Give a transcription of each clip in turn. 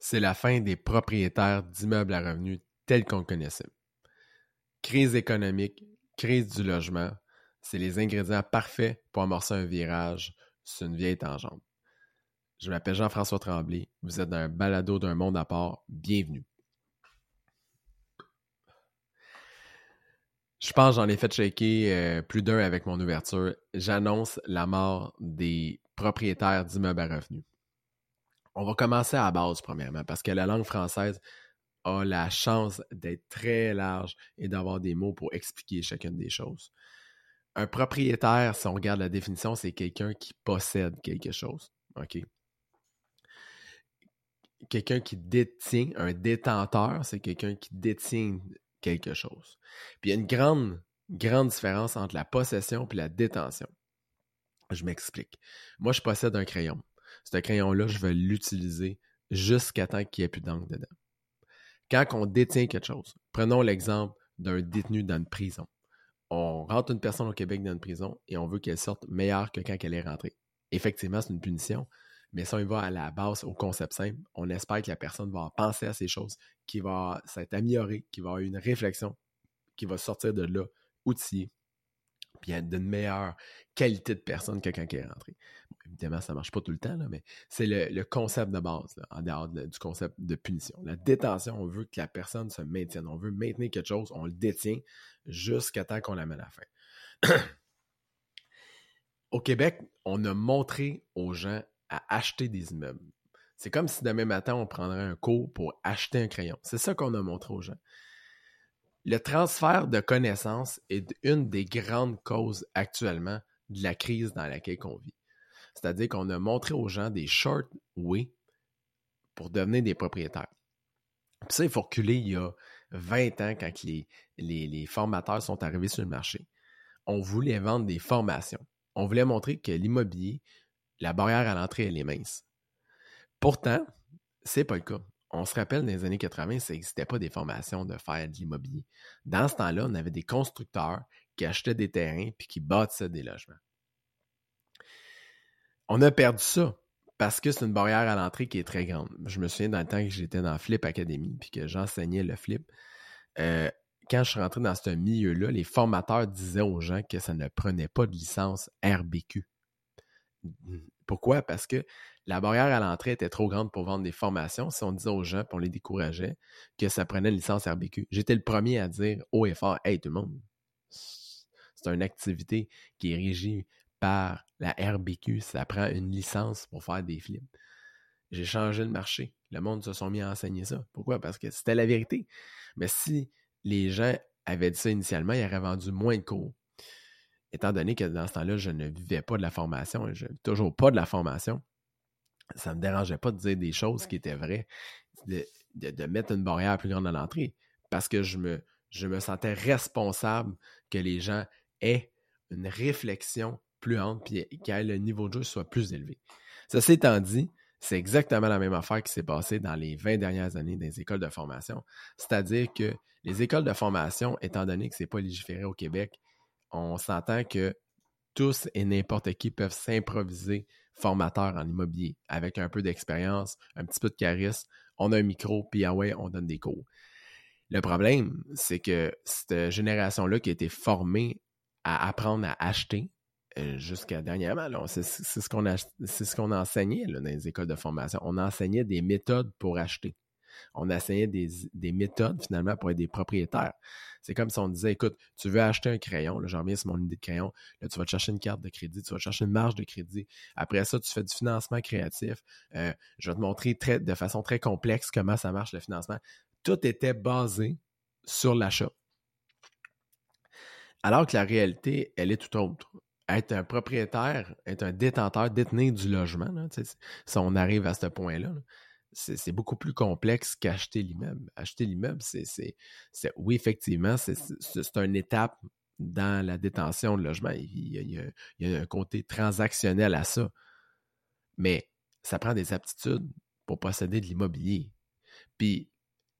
c'est la fin des propriétaires d'immeubles à revenus tels qu'on connaissait. Crise économique, crise du logement, c'est les ingrédients parfaits pour amorcer un virage sur une vieille tangente. Je m'appelle Jean-François Tremblay, vous êtes dans un balado d'un monde à part, bienvenue. Je pense j'en ai fait shaker euh, plus d'un avec mon ouverture. J'annonce la mort des propriétaires d'immeubles à revenus. On va commencer à la base, premièrement, parce que la langue française a la chance d'être très large et d'avoir des mots pour expliquer chacune des choses. Un propriétaire, si on regarde la définition, c'est quelqu'un qui possède quelque chose. OK? Quelqu'un qui détient, un détenteur, c'est quelqu'un qui détient quelque chose. Puis il y a une grande, grande différence entre la possession et la détention. Je m'explique. Moi, je possède un crayon. Ce crayon-là, je vais l'utiliser jusqu'à temps qu'il n'y ait plus d'encre dedans. Quand on détient quelque chose, prenons l'exemple d'un détenu dans une prison. On rentre une personne au Québec dans une prison et on veut qu'elle sorte meilleure que quand elle est rentrée. Effectivement, c'est une punition, mais si on y va à la base, au concept simple, on espère que la personne va penser à ces choses, qu'il va s'être amélioré, qu'il va avoir une réflexion, qu'il va sortir de là outillé, puis d'une meilleure qualité de personne que quand elle est rentrée. évidemment, ça ne marche pas tout le temps, mais c'est le, concept de base, en dehors du concept de punition. La détention, on veut que la personne se maintienne. On veut maintenir quelque chose, on le détient jusqu'à temps qu'on l'amène à la fin. Au Québec, on a montré aux gens à acheter des immeubles. C'est comme si demain matin, on prendrait un cours pour acheter un crayon. C'est ça qu'on a montré aux gens. Le transfert de connaissances est une des grandes causes actuellement de la crise dans laquelle on vit. C'est-à-dire qu'on a montré aux gens des short ways pour devenir des propriétaires. Puis ça, il faut reculer il y a 20 ans quand les, formateurs sont arrivés sur le marché. On voulait vendre des formations. On voulait montrer que l'immobilier, la barrière à l'entrée, elle est mince. Pourtant, c'est pas le cas. On se rappelle, dans les années 80, ça n'existait pas des formations de faire de l'immobilier. Dans ce temps-là, on avait des constructeurs qui achetaient des terrains puis qui bâtissaient des logements. On a perdu ça parce que c'est une barrière à l'entrée qui est très grande. Je me souviens dans le temps que j'étais dans Flip Academy puis que j'enseignais le flip. Euh, quand je suis rentré dans ce milieu-là, les formateurs disaient aux gens que ça ne prenait pas de licence RBQ. Pourquoi? Parce que la barrière à l'entrée était trop grande pour vendre des formations. Si on disait aux gens, puis on les décourageait, que ça prenait une licence RBQ. J'étais le premier à dire haut et fort, hey tout le monde, c'est une activité qui est régie par la RBQ. Ça prend une licence pour faire des films. J'ai changé le marché. Le monde se sont mis à enseigner ça. Pourquoi? Parce que c'était la vérité. Mais si les gens avaient dit ça initialement, ils auraient vendu moins de cours étant donné que dans ce temps-là, je ne vivais pas de la formation, je toujours pas de la formation, ça ne me dérangeait pas de dire des choses qui étaient vraies, de, mettre une barrière plus grande à l'entrée, parce que je me, je me sentais responsable que les gens aient une réflexion plus ample et que le niveau de jeu soit plus élevé. Ceci étant dit, c'est exactement la même affaire qui s'est passée dans les 20 dernières années les écoles de formation. C'est-à-dire que les écoles de formation, étant donné que ce n'est pas légiféré au Québec, on s'entend que tous et n'importe qui peuvent s'improviser formateurs en immobilier avec un peu d'expérience, un petit peu de charisme. On a un micro, puis ah ouais, on donne des cours. Le problème, c'est que cette génération-là qui a été formée à apprendre à acheter, euh, jusqu'à dernièrement, c'est ce qu'on ce qu'on enseignait dans les écoles de formation. On enseignait des méthodes pour acheter on essayait des, des, méthodes finalement pour être des propriétaires. C'est comme si on disait, écoute, tu veux acheter un crayon, là, j'en reviens sur mon idée de crayon, là, tu vas te chercher une carte de crédit, tu vas te chercher une marge de crédit. Après ça, tu fais du financement créatif. Euh, je vais te montrer de façon très complexe comment ça marche le financement. Tout était basé sur l'achat. Alors que la réalité, elle est tout autre être un propriétaire, être un détenteur, détenir du logement, si on arrive à ce point-là, c'est beaucoup plus complexe qu'acheter l'immeuble. Acheter l'immeuble, c'est, oui, effectivement, c'est une étape dans la détention de logement. Il y, a, un côté transactionnel à ça. Mais ça prend des aptitudes pour posséder de l'immobilier. Puis,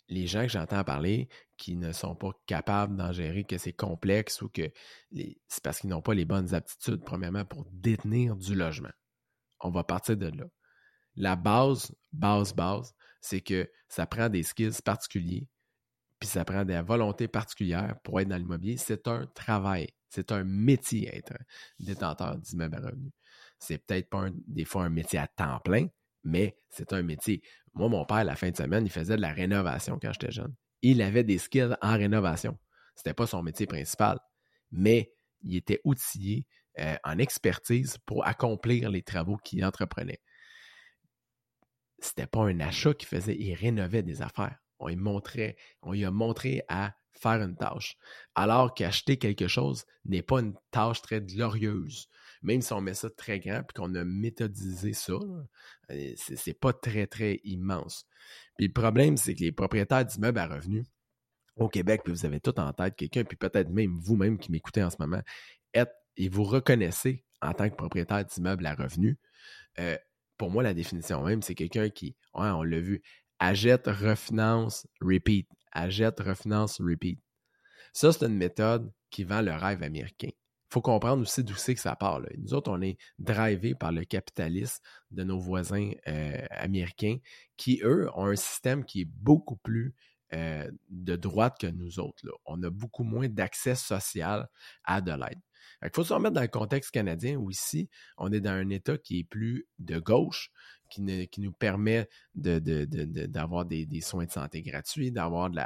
les gens que j'entends parler qui ne sont pas capables d'en gérer, que c'est complexe ou que c'est parce qu'ils n'ont pas les bonnes aptitudes, premièrement, pour détenir du logement. On va partir de là la base, base, base, c'est que ça prend des skills particuliers, puis ça prend des volontés particulières pour être dans l'immobilier. C'est un travail, c'est un métier être détenteur d'immeubles à revenus. C'est peut-être pas des fois un métier à temps plein, mais c'est un métier. Moi, mon père, la fin de semaine, il faisait de la rénovation quand j'étais jeune. Il avait des skills en rénovation. C'était pas son métier principal, mais il était outillé euh, en expertise pour accomplir les travaux qu'il entreprenait. C'était pas un achat qu'il faisait, il rénovait des affaires. On lui montrait, on lui a montré à faire une tâche. Alors qu'acheter quelque chose n'est pas une tâche très glorieuse. Même si on met ça très grand puis qu'on a méthodisé ça, euh, c'est pas très, très immense. Puis le problème, c'est que les propriétaires d'immeubles à revenus au Québec, puis vous avez tout en tête, quelqu'un, puis peut-être même vous-même qui m'écoutez en ce moment, êtes et vous reconnaissez en tant que propriétaire d'immeubles à revenus, euh, pour moi, la définition même, c'est quelqu'un qui, on l'a vu, achète, refinance, repeat. Achète, refinance, repeat. Ça, c'est une méthode qui vend le rêve américain. Il faut comprendre aussi d'où c'est que ça part. Nous autres, on est drivés par le capitalisme de nos voisins euh, américains qui, eux, ont un système qui est beaucoup plus euh, de droite que nous autres. On a beaucoup moins d'accès social à de l'aide. Il faut se remettre dans le contexte canadien où ici, on est dans un État qui est plus de gauche, qui, nous permet d'avoir des, soins de santé gratuits, d'avoir de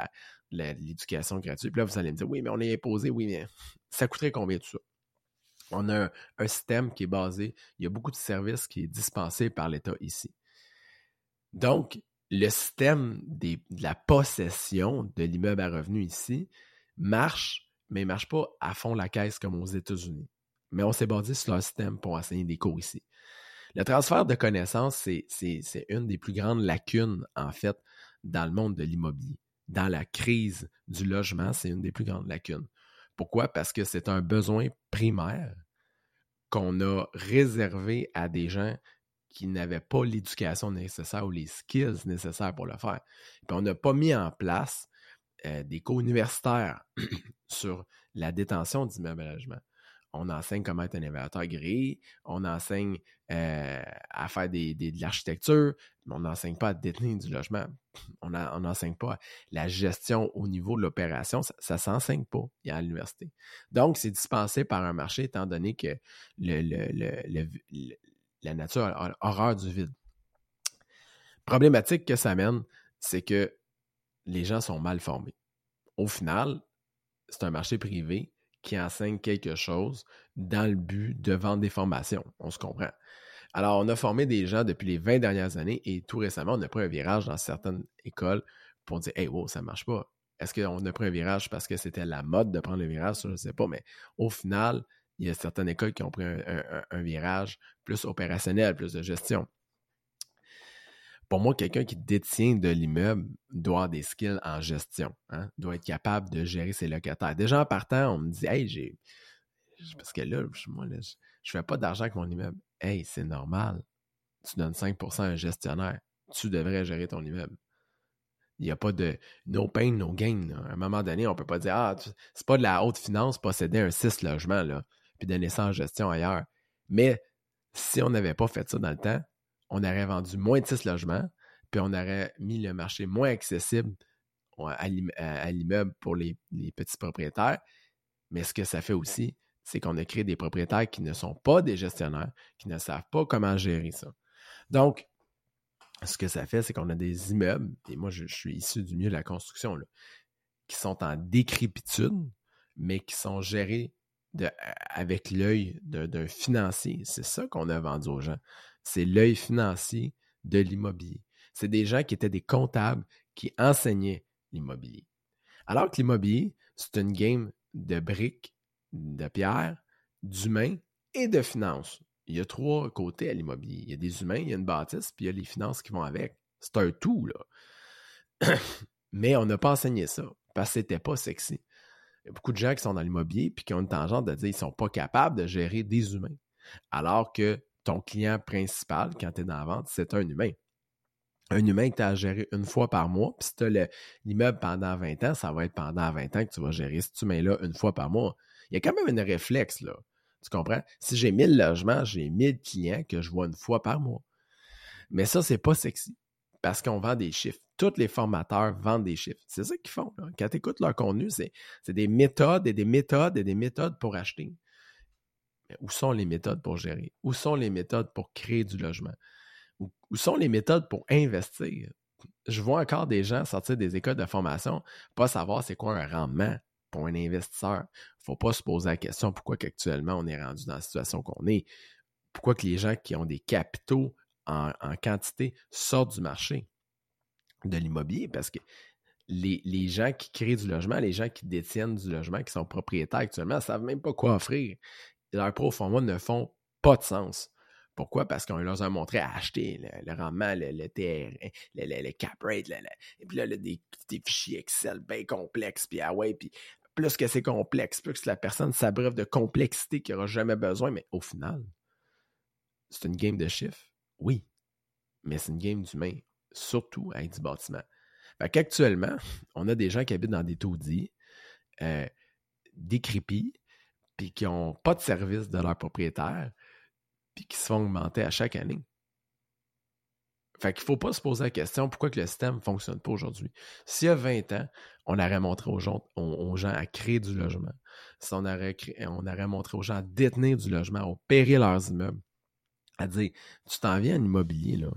l'éducation gratuite. Puis là, vous allez me dire, oui, mais on est imposé, oui, mais ça coûterait combien tout ça? On a un, système qui est basé, il y a beaucoup de services qui est dispensé par l'État ici. Donc, le système de la possession de l'immeuble à revenus ici marche, mais ne marche pas à fond la caisse comme aux États-Unis. Mais on s'est basé sur leur système pour enseigner des cours ici. Le transfert de connaissances, c'est une des plus grandes lacunes, en fait, dans le monde de l'immobilier. Dans la crise du logement, c'est une des plus grandes lacunes. Pourquoi? Parce que c'est un besoin primaire qu'on a réservé à des gens qui n'avaient pas l'éducation nécessaire ou les skills nécessaires pour le faire. Puis on n'a pas mis en place euh, des cours universitaires sur la détention à logement. On enseigne comment être un évaluateur gris, on enseigne euh, à faire de l'architecture, mais on n'enseigne pas à détenir du logement. On n'enseigne pas la gestion au niveau de l'opération. Ça ne s'enseigne pas à l'université. Donc, c'est dispensé par un marché étant donné que la nature a horreur du vide. Problématique que ça mène, c'est que les gens sont mal formés. Au final, c'est un marché privé qui enseigne quelque chose dans le but de vendre des formations. On se comprend. Alors, on a formé des gens depuis les 20 dernières années et tout récemment, on a pris un virage dans certaines écoles pour dire Hey, wow, ça ne marche pas. Est-ce qu'on a pris un virage parce que c'était la mode de prendre le virage? je ne sais pas, mais au final, il y a certaines écoles qui ont pris un, virage plus opérationnel, plus de gestion. Pour moi, quelqu'un qui détient de l'immeuble doit avoir des skills en gestion, hein, doit être capable de gérer ses locataires. Déjà en partant, on me dit Hey, j'ai. Parce que là, moi, je ne fais pas d'argent avec mon immeuble. Hey, c'est normal. Tu donnes 5% à un gestionnaire. Tu devrais gérer ton immeuble. Il n'y a pas de no pain, no gain. À un moment donné, on ne peut pas dire Ah, c'est pas de la haute finance posséder un 6 logements, là, puis donner ça en gestion ailleurs. Mais si on n'avait pas fait ça dans le temps, on aurait vendu moins de 6 logements, puis on aurait mis le marché moins accessible à l'immeuble pour les, petits propriétaires. Mais ce que ça fait aussi, c'est qu'on a créé des propriétaires qui ne sont pas des gestionnaires, qui ne savent pas comment gérer ça. Donc, ce que ça fait, c'est qu'on a des immeubles, et moi je, suis issu du milieu de la construction, qui sont en décrépitude, mais qui sont gérés avec l'œil d'un financier. C'est ça qu'on a vendu aux gens. C'est l'œil financier de l'immobilier. C'est des gens qui étaient des comptables qui enseignaient l'immobilier. Alors que l'immobilier, c'est une game de briques, de pierres, d'humains et de finances. Il y a trois côtés à l'immobilier. Il y a des humains, il y a une bâtisse, puis il y a les finances qui vont avec. C'est un tout, là. Mais on n'a pas enseigné ça parce que c'était pas sexy. Beaucoup de gens qui sont dans l'immobilier puis qui ont une tangente de dire qu'ils ne sont pas capables de gérer des humains. Alors que ton client principal, quand tu es dans la vente, c'est un humain. Un humain que tu as à gérer une fois par mois, puis si tu as l'immeuble pendant 20 ans, ça va être pendant 20 ans que tu vas gérer cet humain-là une fois par mois. Il y a quand même un réflexe, là. Tu comprends? Si j'ai 1000 logements, j'ai 1000 clients que je vois une fois par mois. Mais ça, c'est pas sexy. Parce qu'on vend des chiffres. Tous les formateurs vendent des chiffres. C'est ça qu'ils font. Quand tu écoutes leur contenu, c'est des méthodes et des méthodes et des méthodes pour acheter. Mais où sont les méthodes pour gérer? Où sont les méthodes pour créer du logement? Où, sont les méthodes pour investir? Je vois encore des gens sortir des écoles de formation, pas savoir c'est quoi un rendement pour un investisseur. Il ne faut pas se poser la question pourquoi actuellement on est rendu dans la situation qu'on est. Pourquoi que les gens qui ont des capitaux en, quantité sortent du marché de l'immobilier? Parce que les, les, gens qui créent du logement, les gens qui détiennent du logement, qui sont propriétaires actuellement, ne savent même pas quoi offrir. Leurs pro forma ne font pas de sens. Pourquoi? Parce qu'on leur a montré à acheter le, rendement, le, le, TR, le, cap rate, et puis là, des, des, fichiers Excel bien complexes, puis ah ouais, puis plus que c'est complexe, plus que la personne s'abreuve de complexité qu'il n'aura jamais besoin, mais au final, c'est une game de chiffres, oui, mais c'est une game d'humain, surtout avec du bâtiment. Fait qu'actuellement, on a des gens qui habitent dans des taudis, euh, décrépits, puis qui n'ont pas de service de leur propriétaire, puis qui se font augmenter à chaque année. Fait qu'il ne faut pas se poser la question pourquoi le système ne fonctionne pas aujourd'hui? S'il y a 20 ans, on aurait montré aux gens, aux, gens à créer du logement. Si on aurait, on aurait montré aux gens à détenir du logement, à opérer leurs immeubles, à dire tu t'en viens en immobilier, là.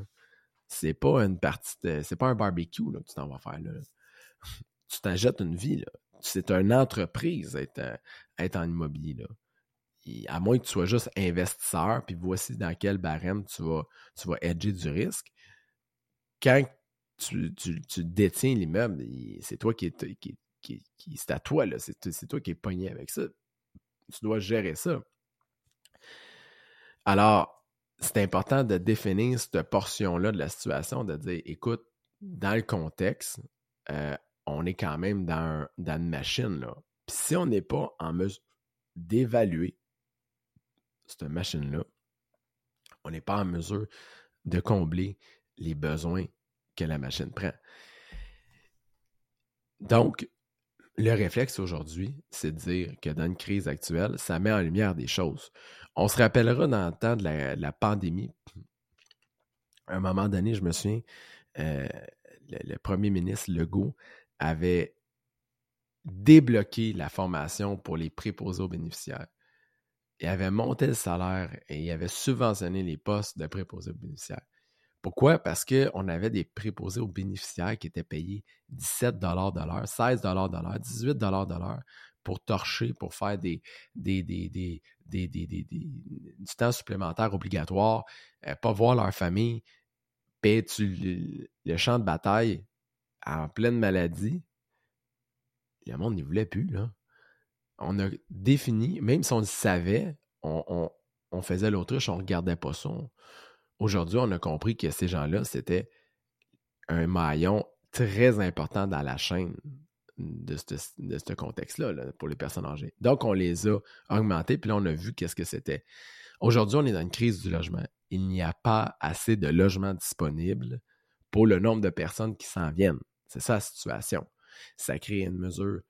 C'est pas une partie c'est pas un barbecue là, que tu t'en vas faire là. Tu t'achètes une vie, là. C'est une entreprise être, être en immobilier, là à moins que tu sois juste investisseur, puis voici dans quel barème tu vas, tu vas du risque, quand tu, détiens l'immeuble, c'est toi qui est, qui, c'est à toi, là. C'est, toi qui es pogné avec ça. Tu dois gérer ça. Alors, c'est important de définir cette portion-là de la situation, de dire, écoute, dans le contexte, euh, on est quand même dans, dans une machine, là. Puis si on n'est pas en mesure d'évaluer cette machine-là, on n'est pas en mesure de combler les besoins que la machine prend. Donc, le réflexe aujourd'hui, c'est de dire que dans une crise actuelle, ça met en lumière des choses. On se rappellera dans le temps de la, pandémie. À un moment donné, je me souviens, euh, le, premier ministre Legault avait débloqué la formation pour les préposés aux bénéficiaires. Il avait monté le salaire et il avait subventionné les postes de préposés aux bénéficiaires. Pourquoi? Parce qu'on avait des préposés aux bénéficiaires qui étaient payés 17 de l'heure, 16 de l'heure, 18 de l'heure pour torcher, pour faire des, des, du temps supplémentaire obligatoire, euh, pas voir leur famille, payer le, le, champ de bataille en pleine maladie. Le monde n'y voulait plus, là. On a défini, même si on le savait, on, on, on faisait l'autruche, on ne regardait pas ça. Aujourd'hui, on a compris que ces gens-là, c'était un maillon très important dans la chaîne de ce, contexte-là pour les personnes âgées. Donc, on les a augmentés, puis là, on a vu qu'est-ce que c'était. Aujourd'hui, on est dans une crise du logement. Il n'y a pas assez de logements disponibles pour le nombre de personnes qui s'en viennent. C'est ça la situation. Ça crée une mesure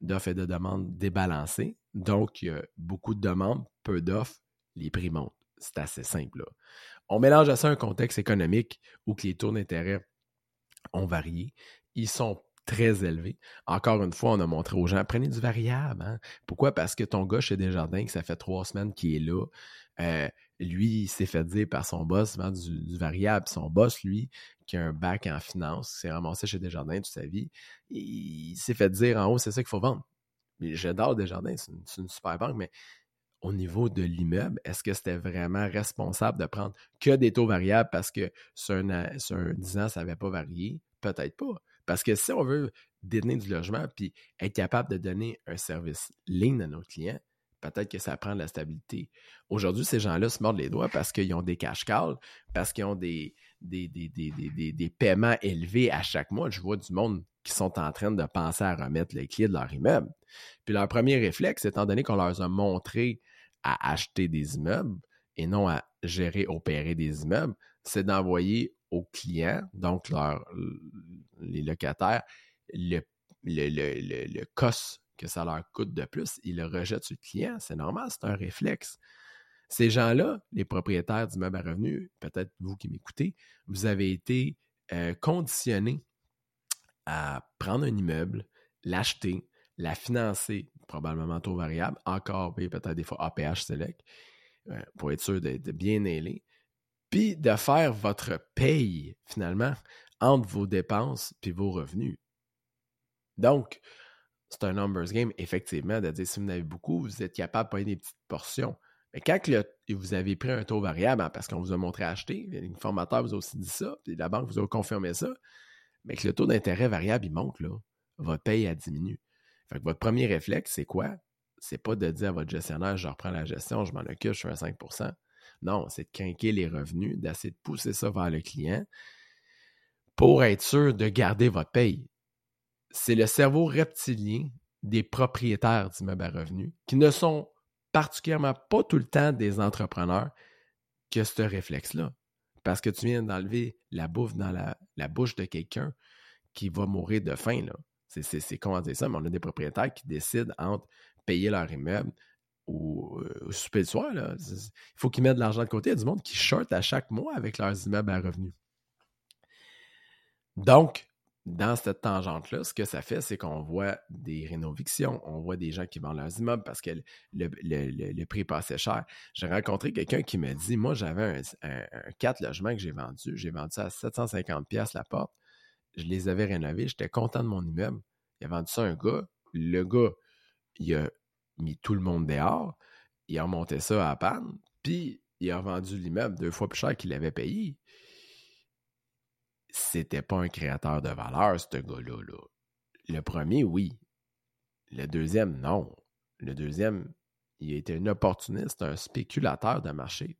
d'offres et de demandes débalancée. Donc, il y a beaucoup de demandes, peu d'offres, les prix montent. C'est assez simple. On mélange à ça un contexte économique où les taux d'intérêt ont varié. Ils sont très élevés. Encore une fois, on a montré aux gens, prenez du variable. Hein. Pourquoi? Parce que ton gars chez Desjardins, que ça fait trois semaines qu'il est là, euh, lui, il s'est fait dire par son boss, vend du, variable. Son boss, lui, qui a un bac en finance, s'est ramassé chez Desjardins toute sa vie, il, s'est fait dire en haut, c'est ça qu'il faut vendre. J'adore Desjardins, c'est une, super banque, mais au niveau de l'immeuble, est-ce que c'était vraiment responsable de prendre que des taux variables parce que sur un, sur 10 ans, ça n'avait pas varié? Peut-être pas. Parce que si on veut détenir du logement puis être capable de donner un service ligne à nos clients, peut-être que ça prend de la stabilité. Aujourd'hui, ces gens-là se mordent les doigts parce qu'ils ont des cash calls, parce qu'ils ont des, des, paiements élevés à chaque mois. Je vois du monde qui sont en train de penser à remettre les clés de leur immeuble. Puis leur premier réflexe, étant donné qu'on leur a montré à acheter des immeubles et non à gérer, opérer des immeubles, c'est d'envoyer aux clients, donc les locataires, le, le, le, le, cost que ça leur coûte de plus, ils le rejettent sur le client. C'est normal, c'est un réflexe. Ces gens-là, les propriétaires d'immeubles à revenus, peut-être vous qui m'écoutez, vous avez été euh, conditionnés à prendre un immeuble, l'acheter, la financer, probablement taux variable, encore peut-être des fois APH Select, euh, pour être sûr de, bien nailer, puis de faire votre paye, finalement, entre vos dépenses puis vos revenus. Donc, c'est un numbers game, effectivement, de dire si vous en avez beaucoup, vous êtes capable de payer des petites portions. Mais quand vous avez pris un taux variable, hein, parce qu'on vous a montré acheter, le formateur vous a aussi dit ça, puis la banque vous a confirmé ça, mais que le taux d'intérêt variable, il monte, là, votre paye, a diminué. Fait que votre premier réflexe, c'est quoi? C'est pas de dire à votre gestionnaire, je reprends la gestion, je m'en occupe, je suis à 5 Non, c'est de craquer les revenus, d'essayer de pousser ça vers le client pour être sûr de garder votre paye. C'est le cerveau reptilien des propriétaires d'immeubles à revenus qui ne sont particulièrement pas tout le temps des entrepreneurs que ce réflexe-là. Parce que tu viens d'enlever la bouffe dans la, bouche de quelqu'un qui va mourir de faim. C'est comment dire ça, mais on a des propriétaires qui décident entre payer leur immeuble ou euh, souper le soir. Il faut qu'ils mettent de l'argent de côté. Il y a du monde qui short à chaque mois avec leurs immeubles à revenus. Donc, dans cette tangente-là, ce que ça fait, c'est qu'on voit des rénovictions, on voit des gens qui vendent leurs immeubles parce que le, prix passait cher. J'ai rencontré quelqu'un qui me dit Moi, j'avais un, 4 logements que j'ai vendu. J'ai vendu ça à 750$ la porte. Je les avais rénovés. J'étais content de mon immeuble. Il a vendu ça à un gars. Le gars, il a mis tout le monde dehors. Il a remonté ça à panne. Puis, il a vendu l'immeuble deux fois plus cher qu'il avait payé c'était pas un créateur de valeur, ce gars-là. Le premier, oui. Le deuxième, non. Le deuxième, il était un opportuniste, un spéculateur de marché.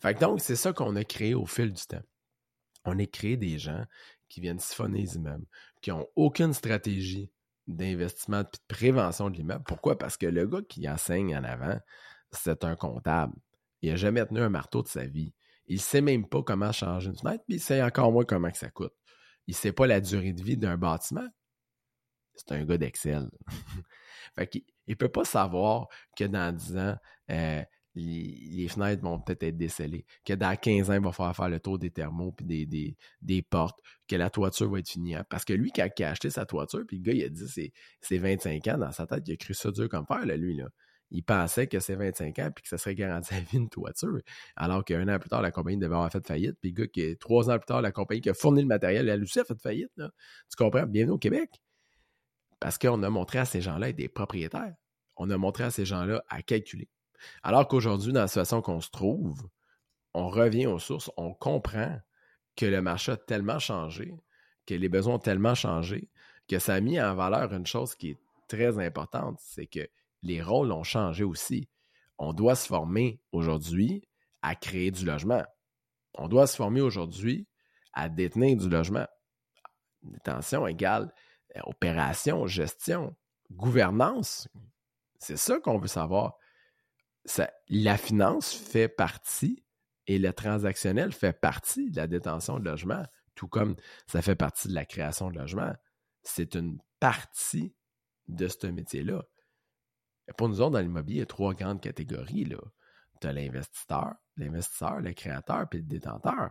Fait que donc, c'est ça qu'on a créé au fil du temps. On a créé des gens qui viennent siphonner les immeubles, qui n'ont aucune stratégie d'investissement et de prévention de l'immeuble. Pourquoi? Parce que le gars qui enseigne en avant, c'est un comptable. Il n'a jamais tenu un marteau de sa vie. Il ne sait même pas comment changer une fenêtre, puis il sait encore moins comment que ça coûte. Il ne sait pas la durée de vie d'un bâtiment. C'est un gars d'Excel. fait qu'il ne peut pas savoir que dans 10 ans, euh, les, fenêtres vont peut-être être décellées, que dans 15 ans, il va falloir faire le tour des thermos puis des, portes, que la toiture va être finie. Hein. Parce que lui, quand il a acheté sa toiture, puis le gars, il a dit c'est 25 ans, dans sa tête, il a cru ça dur comme faire, là, lui. Là il pensait que c'est 25 ans puis que ça serait garanti à vie une toiture. Alors qu'un an plus tard, la compagnie devait avoir fait faillite. Puis le gars, trois ans plus tard, la compagnie qui a fourni le matériel, elle aussi a fait faillite. Tu comprends? Bienvenue au Québec. Parce qu'on a montré à ces gens-là être des propriétaires. On a montré à ces gens-là à calculer. Alors qu'aujourd'hui, dans la situation qu'on se trouve, on revient aux sources, on comprend que le marché a tellement changé, que les besoins ont tellement changé, que ça a mis en valeur une chose qui est très importante, c'est que les rôles ont changé aussi. On doit se former aujourd'hui à créer du logement. On doit se former aujourd'hui à détenir du logement. Détention égale euh, opération, gestion, gouvernance. C'est ça qu'on veut savoir. La finance fait partie et le transactionnel fait partie de la détention de logement, tout comme ça fait partie de la création de logement. C'est une partie de ce métier-là. Pour nous autres, dans l'immobilier, il y a trois grandes catégories. Tu as l'investisseur, l'investisseur, le créateur, puis le détenteur.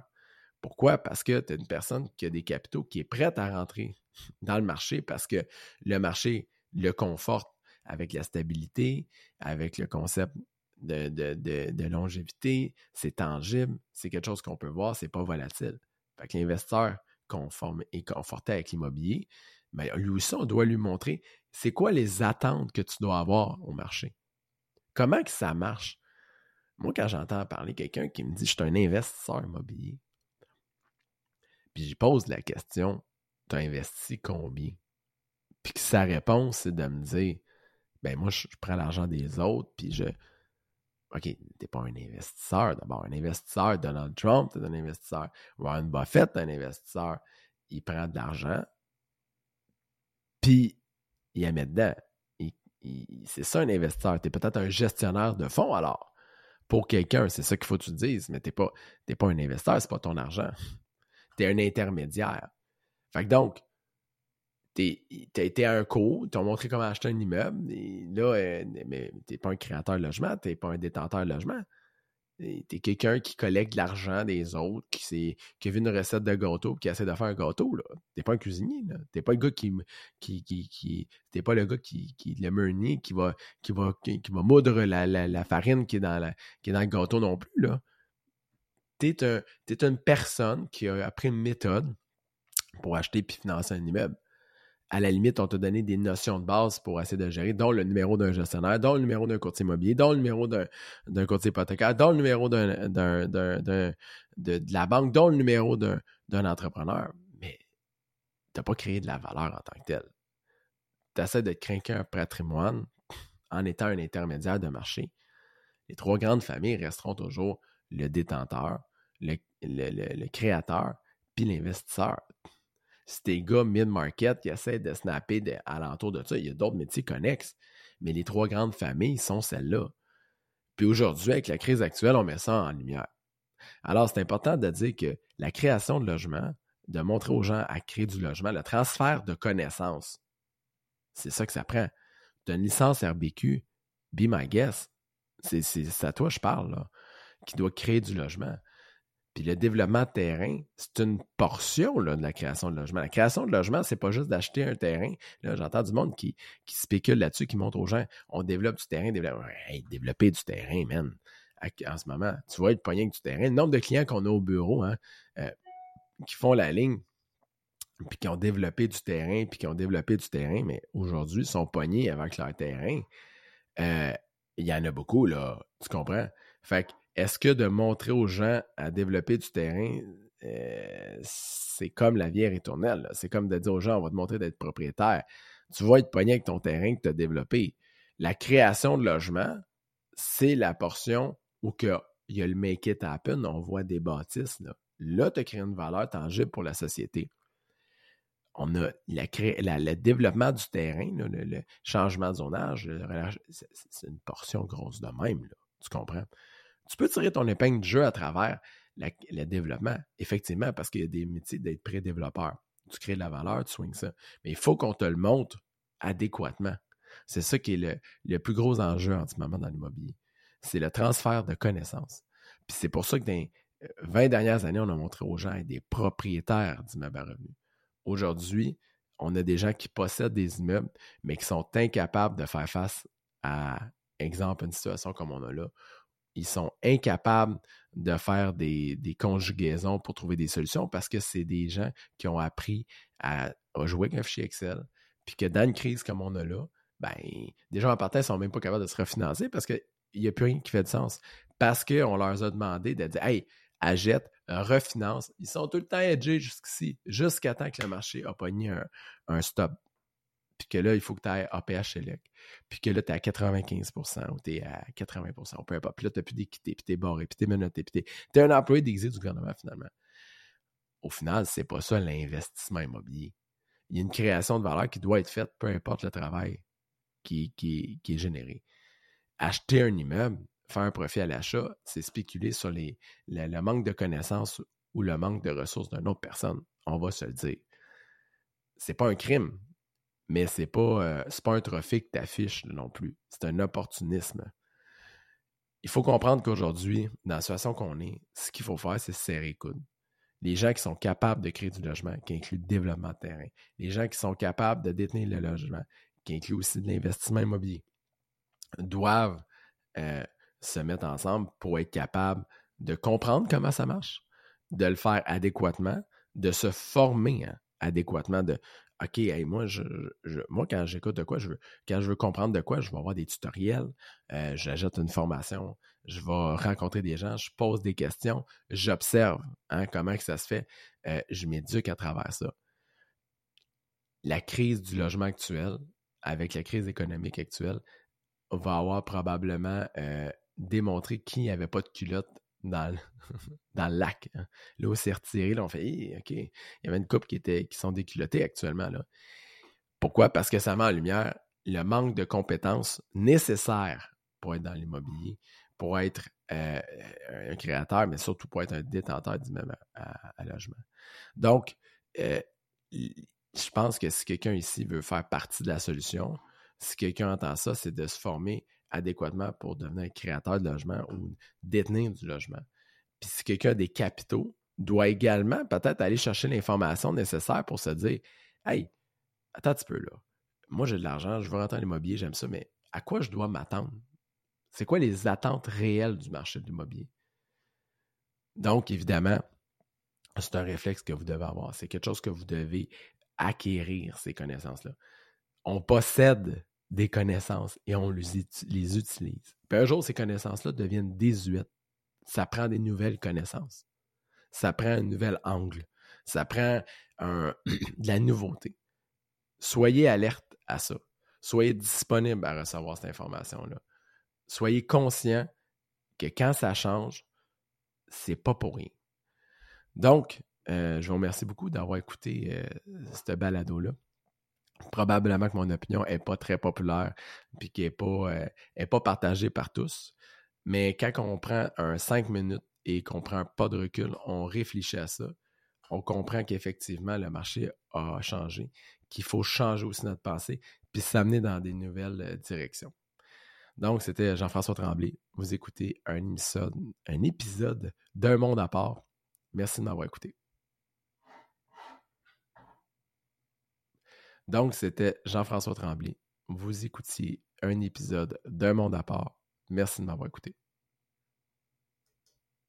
Pourquoi? Parce que tu as une personne qui a des capitaux qui est prête à rentrer dans le marché parce que le marché le conforte avec la stabilité, avec le concept de, longévité, c'est tangible, c'est quelque chose qu'on peut voir, c'est pas volatile. Fait que l'investisseur conforme est conforté avec l'immobilier, mais lui aussi, on doit lui montrer c'est quoi les attentes que tu dois avoir au marché? Comment ça marche? Moi, quand j'entends parler quelqu'un qui me dit je suis un investisseur immobilier, puis j'y pose la question tu as investi combien? Puis que sa réponse, c'est de me dire ben moi, je, prends l'argent des autres, puis je. OK, t'es pas un investisseur. D'abord, un investisseur, Donald Trump, t'es un investisseur. Warren Buffett, un investisseur. Il prend de l'argent, puis il la met dedans. c'est ça un investisseur. Tu es peut-être un gestionnaire de fonds alors. Pour quelqu'un, c'est ça qu'il faut que tu te dises, mais tu n'es pas, pas un investisseur, c'est pas ton argent. Tu es un intermédiaire. Fait que donc, tu as été à un cours, as montré comment acheter un immeuble, et là, euh, mais tu n'es pas un créateur de logement, tu n'es pas un détenteur de logement. T'es quelqu'un qui collecte de l'argent des autres, qui, qui a vu une recette de gâteau qui essaie de faire un gâteau. T'es pas un cuisinier. T'es pas le gars qui. qui, t'es pas le gars qui, le meunier qui va, qui va, qui, va moudre la, farine qui est, dans la, qui est dans le gâteau non plus. Là. T'es, un, es une personne qui a appris une méthode pour acheter puis financer un immeuble à la limite, on t'a donné des notions de base pour essayer de gérer, dont le numéro d'un gestionnaire, dont le numéro d'un courtier immobilier, dont le numéro d'un courtier hypothécaire, dont le numéro de, la banque, dont le numéro d'un entrepreneur. Mais tu n'as pas créé de la valeur en tant que tel. Tu essaies de créer un patrimoine en étant un intermédiaire de marché. Les trois grandes familles resteront toujours le détenteur, le créateur, puis l'investisseur c'est des gars mid-market qui essaient de snapper de, alentour de ça. Il y a d'autres métiers connexes, mais les trois grandes familles sont celles-là. Puis aujourd'hui, avec la crise actuelle, on met ça en lumière. Alors, c'est important de dire que la création de logement, de montrer aux gens à créer du logement, le transfert de connaissances, c'est ça que ça prend. Tu as une licence RBQ, be my guest. C'est à toi que je parle, là, qui doit créer du logement. Puis le développement de terrain, c'est une portion de la création de logement. La création de logement, c'est pas juste d'acheter un terrain. Là, j'entends du monde qui, spécule là-dessus, qui montre aux gens, on développe du terrain, développer du terrain, man. En ce moment, tu vois être pogné avec du terrain. Le nombre de clients qu'on a au bureau, hein, euh, qui font la ligne, puis qui ont développé du terrain, puis qui ont développé du terrain, mais aujourd'hui, sont pognés avec leur terrain. Euh, il y en a beaucoup, là. Tu comprends? Fait que est-ce que de montrer aux gens à développer du terrain, euh, c'est comme la vieille ritournelle? C'est comme de dire aux gens, on va te montrer d'être propriétaire. Tu vas être pogné avec ton terrain que tu as développé. La création de logement, c'est la portion où il y a le make it happen, on voit des bâtisses. Là, tu créé une valeur tangible pour la société. On a le développement du terrain, le, changement de zonage, c'est une portion grosse de même. tu comprends? Tu peux tirer ton épingle de jeu à travers le développement, effectivement, parce qu'il y a des métiers d'être pré-développeur. Tu crées de la valeur, tu swings ça. Mais il faut qu'on te le montre adéquatement. C'est ça qui est le, plus gros enjeu en ce moment dans l'immobilier. C'est le transfert de connaissances. Puis c'est pour ça que dans les 20 dernières années, on a montré aux gens des propriétaires d'immeubles à revenus. Aujourd'hui, on a des gens qui possèdent des immeubles, mais qui sont incapables de faire face à, exemple, une situation comme on a là, ils sont incapables de faire des, conjugaisons pour trouver des solutions parce que c'est des gens qui ont appris à, jouer avec un fichier Excel, puis que dans une crise comme on a là, ben, des gens en partant ne sont même pas capables de se refinancer parce qu'il n'y a plus rien qui fait de sens. Parce qu'on leur a demandé de dire Hey, achète, refinance. Ils sont tout le temps edgés jusqu'ici, jusqu'à temps que le marché a pogné un stop puis que là, il faut que tu ailles APH Select, puis que là, tu es à 95% ou tu es à 80 on peut pas. Puis là, tu n'as plus d'équité, puis tu es barré, puis tu es menotté, puis tu es, un employé déguisé du gouvernement, finalement. Au final, c'est pas ça l'investissement immobilier. Il y a une création de valeur qui doit être faite, peu importe le travail qui, qui, est généré. Acheter un immeuble, faire un profit à l'achat, c'est spéculer sur les, le manque de connaissances ou le manque de ressources d'une autre personne. On va se le dire. C'est pas un crime mais c'est pas, euh, pas un trophée que tu affiches non plus. C'est un opportunisme. Il faut comprendre qu'aujourd'hui, dans la situation qu'on est, ce qu'il faut faire, c'est serrer les coudes. Les gens qui sont capables de créer du logement, qui inclut le développement de terrain. Les gens qui sont capables de détenir le logement, qui inclut aussi de l'investissement immobilier, doivent euh, se mettre ensemble pour être capables de comprendre comment ça marche, de le faire adéquatement, de se former hein, adéquatement, de OK, moi, moi, quand j'écoute de quoi, quand je veux comprendre de quoi, je vais avoir des tutoriels, euh, j'ajoute une formation, je vais rencontrer des gens, je pose des questions, j'observe hein, comment que ça se fait, euh, je m'éduque à travers ça. La crise du logement actuel, avec la crise économique actuelle, va avoir probablement euh, démontré qu'il n'y avait pas de culotte dans le, dans le lac. Hein. Là, où c'est retiré, là, on fait OK. Il y avait une coupe qui, était, qui sont déculottées actuellement. Là. Pourquoi? Parce que ça met en lumière le manque de compétences nécessaires pour être dans l'immobilier, pour être euh, un créateur, mais surtout pour être un détenteur d'immeuble à, logement. Donc, euh, je pense que si quelqu'un ici veut faire partie de la solution, si quelqu'un entend ça, c'est de se former adéquatement pour devenir créateur de logement ou détenir du logement. Puis si quelqu'un a des capitaux, doit également peut-être aller chercher l'information nécessaire pour se dire Hey, attends un petit peu là. Moi, j'ai de l'argent, je veux rentrer en immobilier, j'aime ça, mais à quoi je dois m'attendre? C'est quoi les attentes réelles du marché de l'immobilier? Donc, évidemment, c'est un réflexe que vous devez avoir. C'est quelque chose que vous devez acquérir, ces connaissances-là. On possède des connaissances et on les, utilise. Puis un jour, ces connaissances-là deviennent désuètes. Ça prend des nouvelles connaissances. Ça prend un nouvel angle. Ça prend de la nouveauté. Soyez alerte à ça. Soyez disponible à recevoir cette information-là. Soyez conscient que quand ça change, c'est pas pour rien. Donc, euh, je vous remercie beaucoup d'avoir écouté euh, ce balado-là. Probablement que mon opinion n'est pas très populaire et qu'elle n'est pas, euh, pas partagée par tous. Mais quand on prend un 5 minutes et qu'on prend pas de recul, on réfléchit à ça. On comprend qu'effectivement, le marché a changé, qu'il faut changer aussi notre pensée, puis s'amener dans des nouvelles directions. Donc, c'était Jean-François Tremblay. Vous écoutez un épisode, un épisode d'un monde à part. Merci de m'avoir écouté. Donc, c'était Jean-François Tremblay. Vous écoutiez un épisode d'un monde à part. Merci de m'avoir écouté.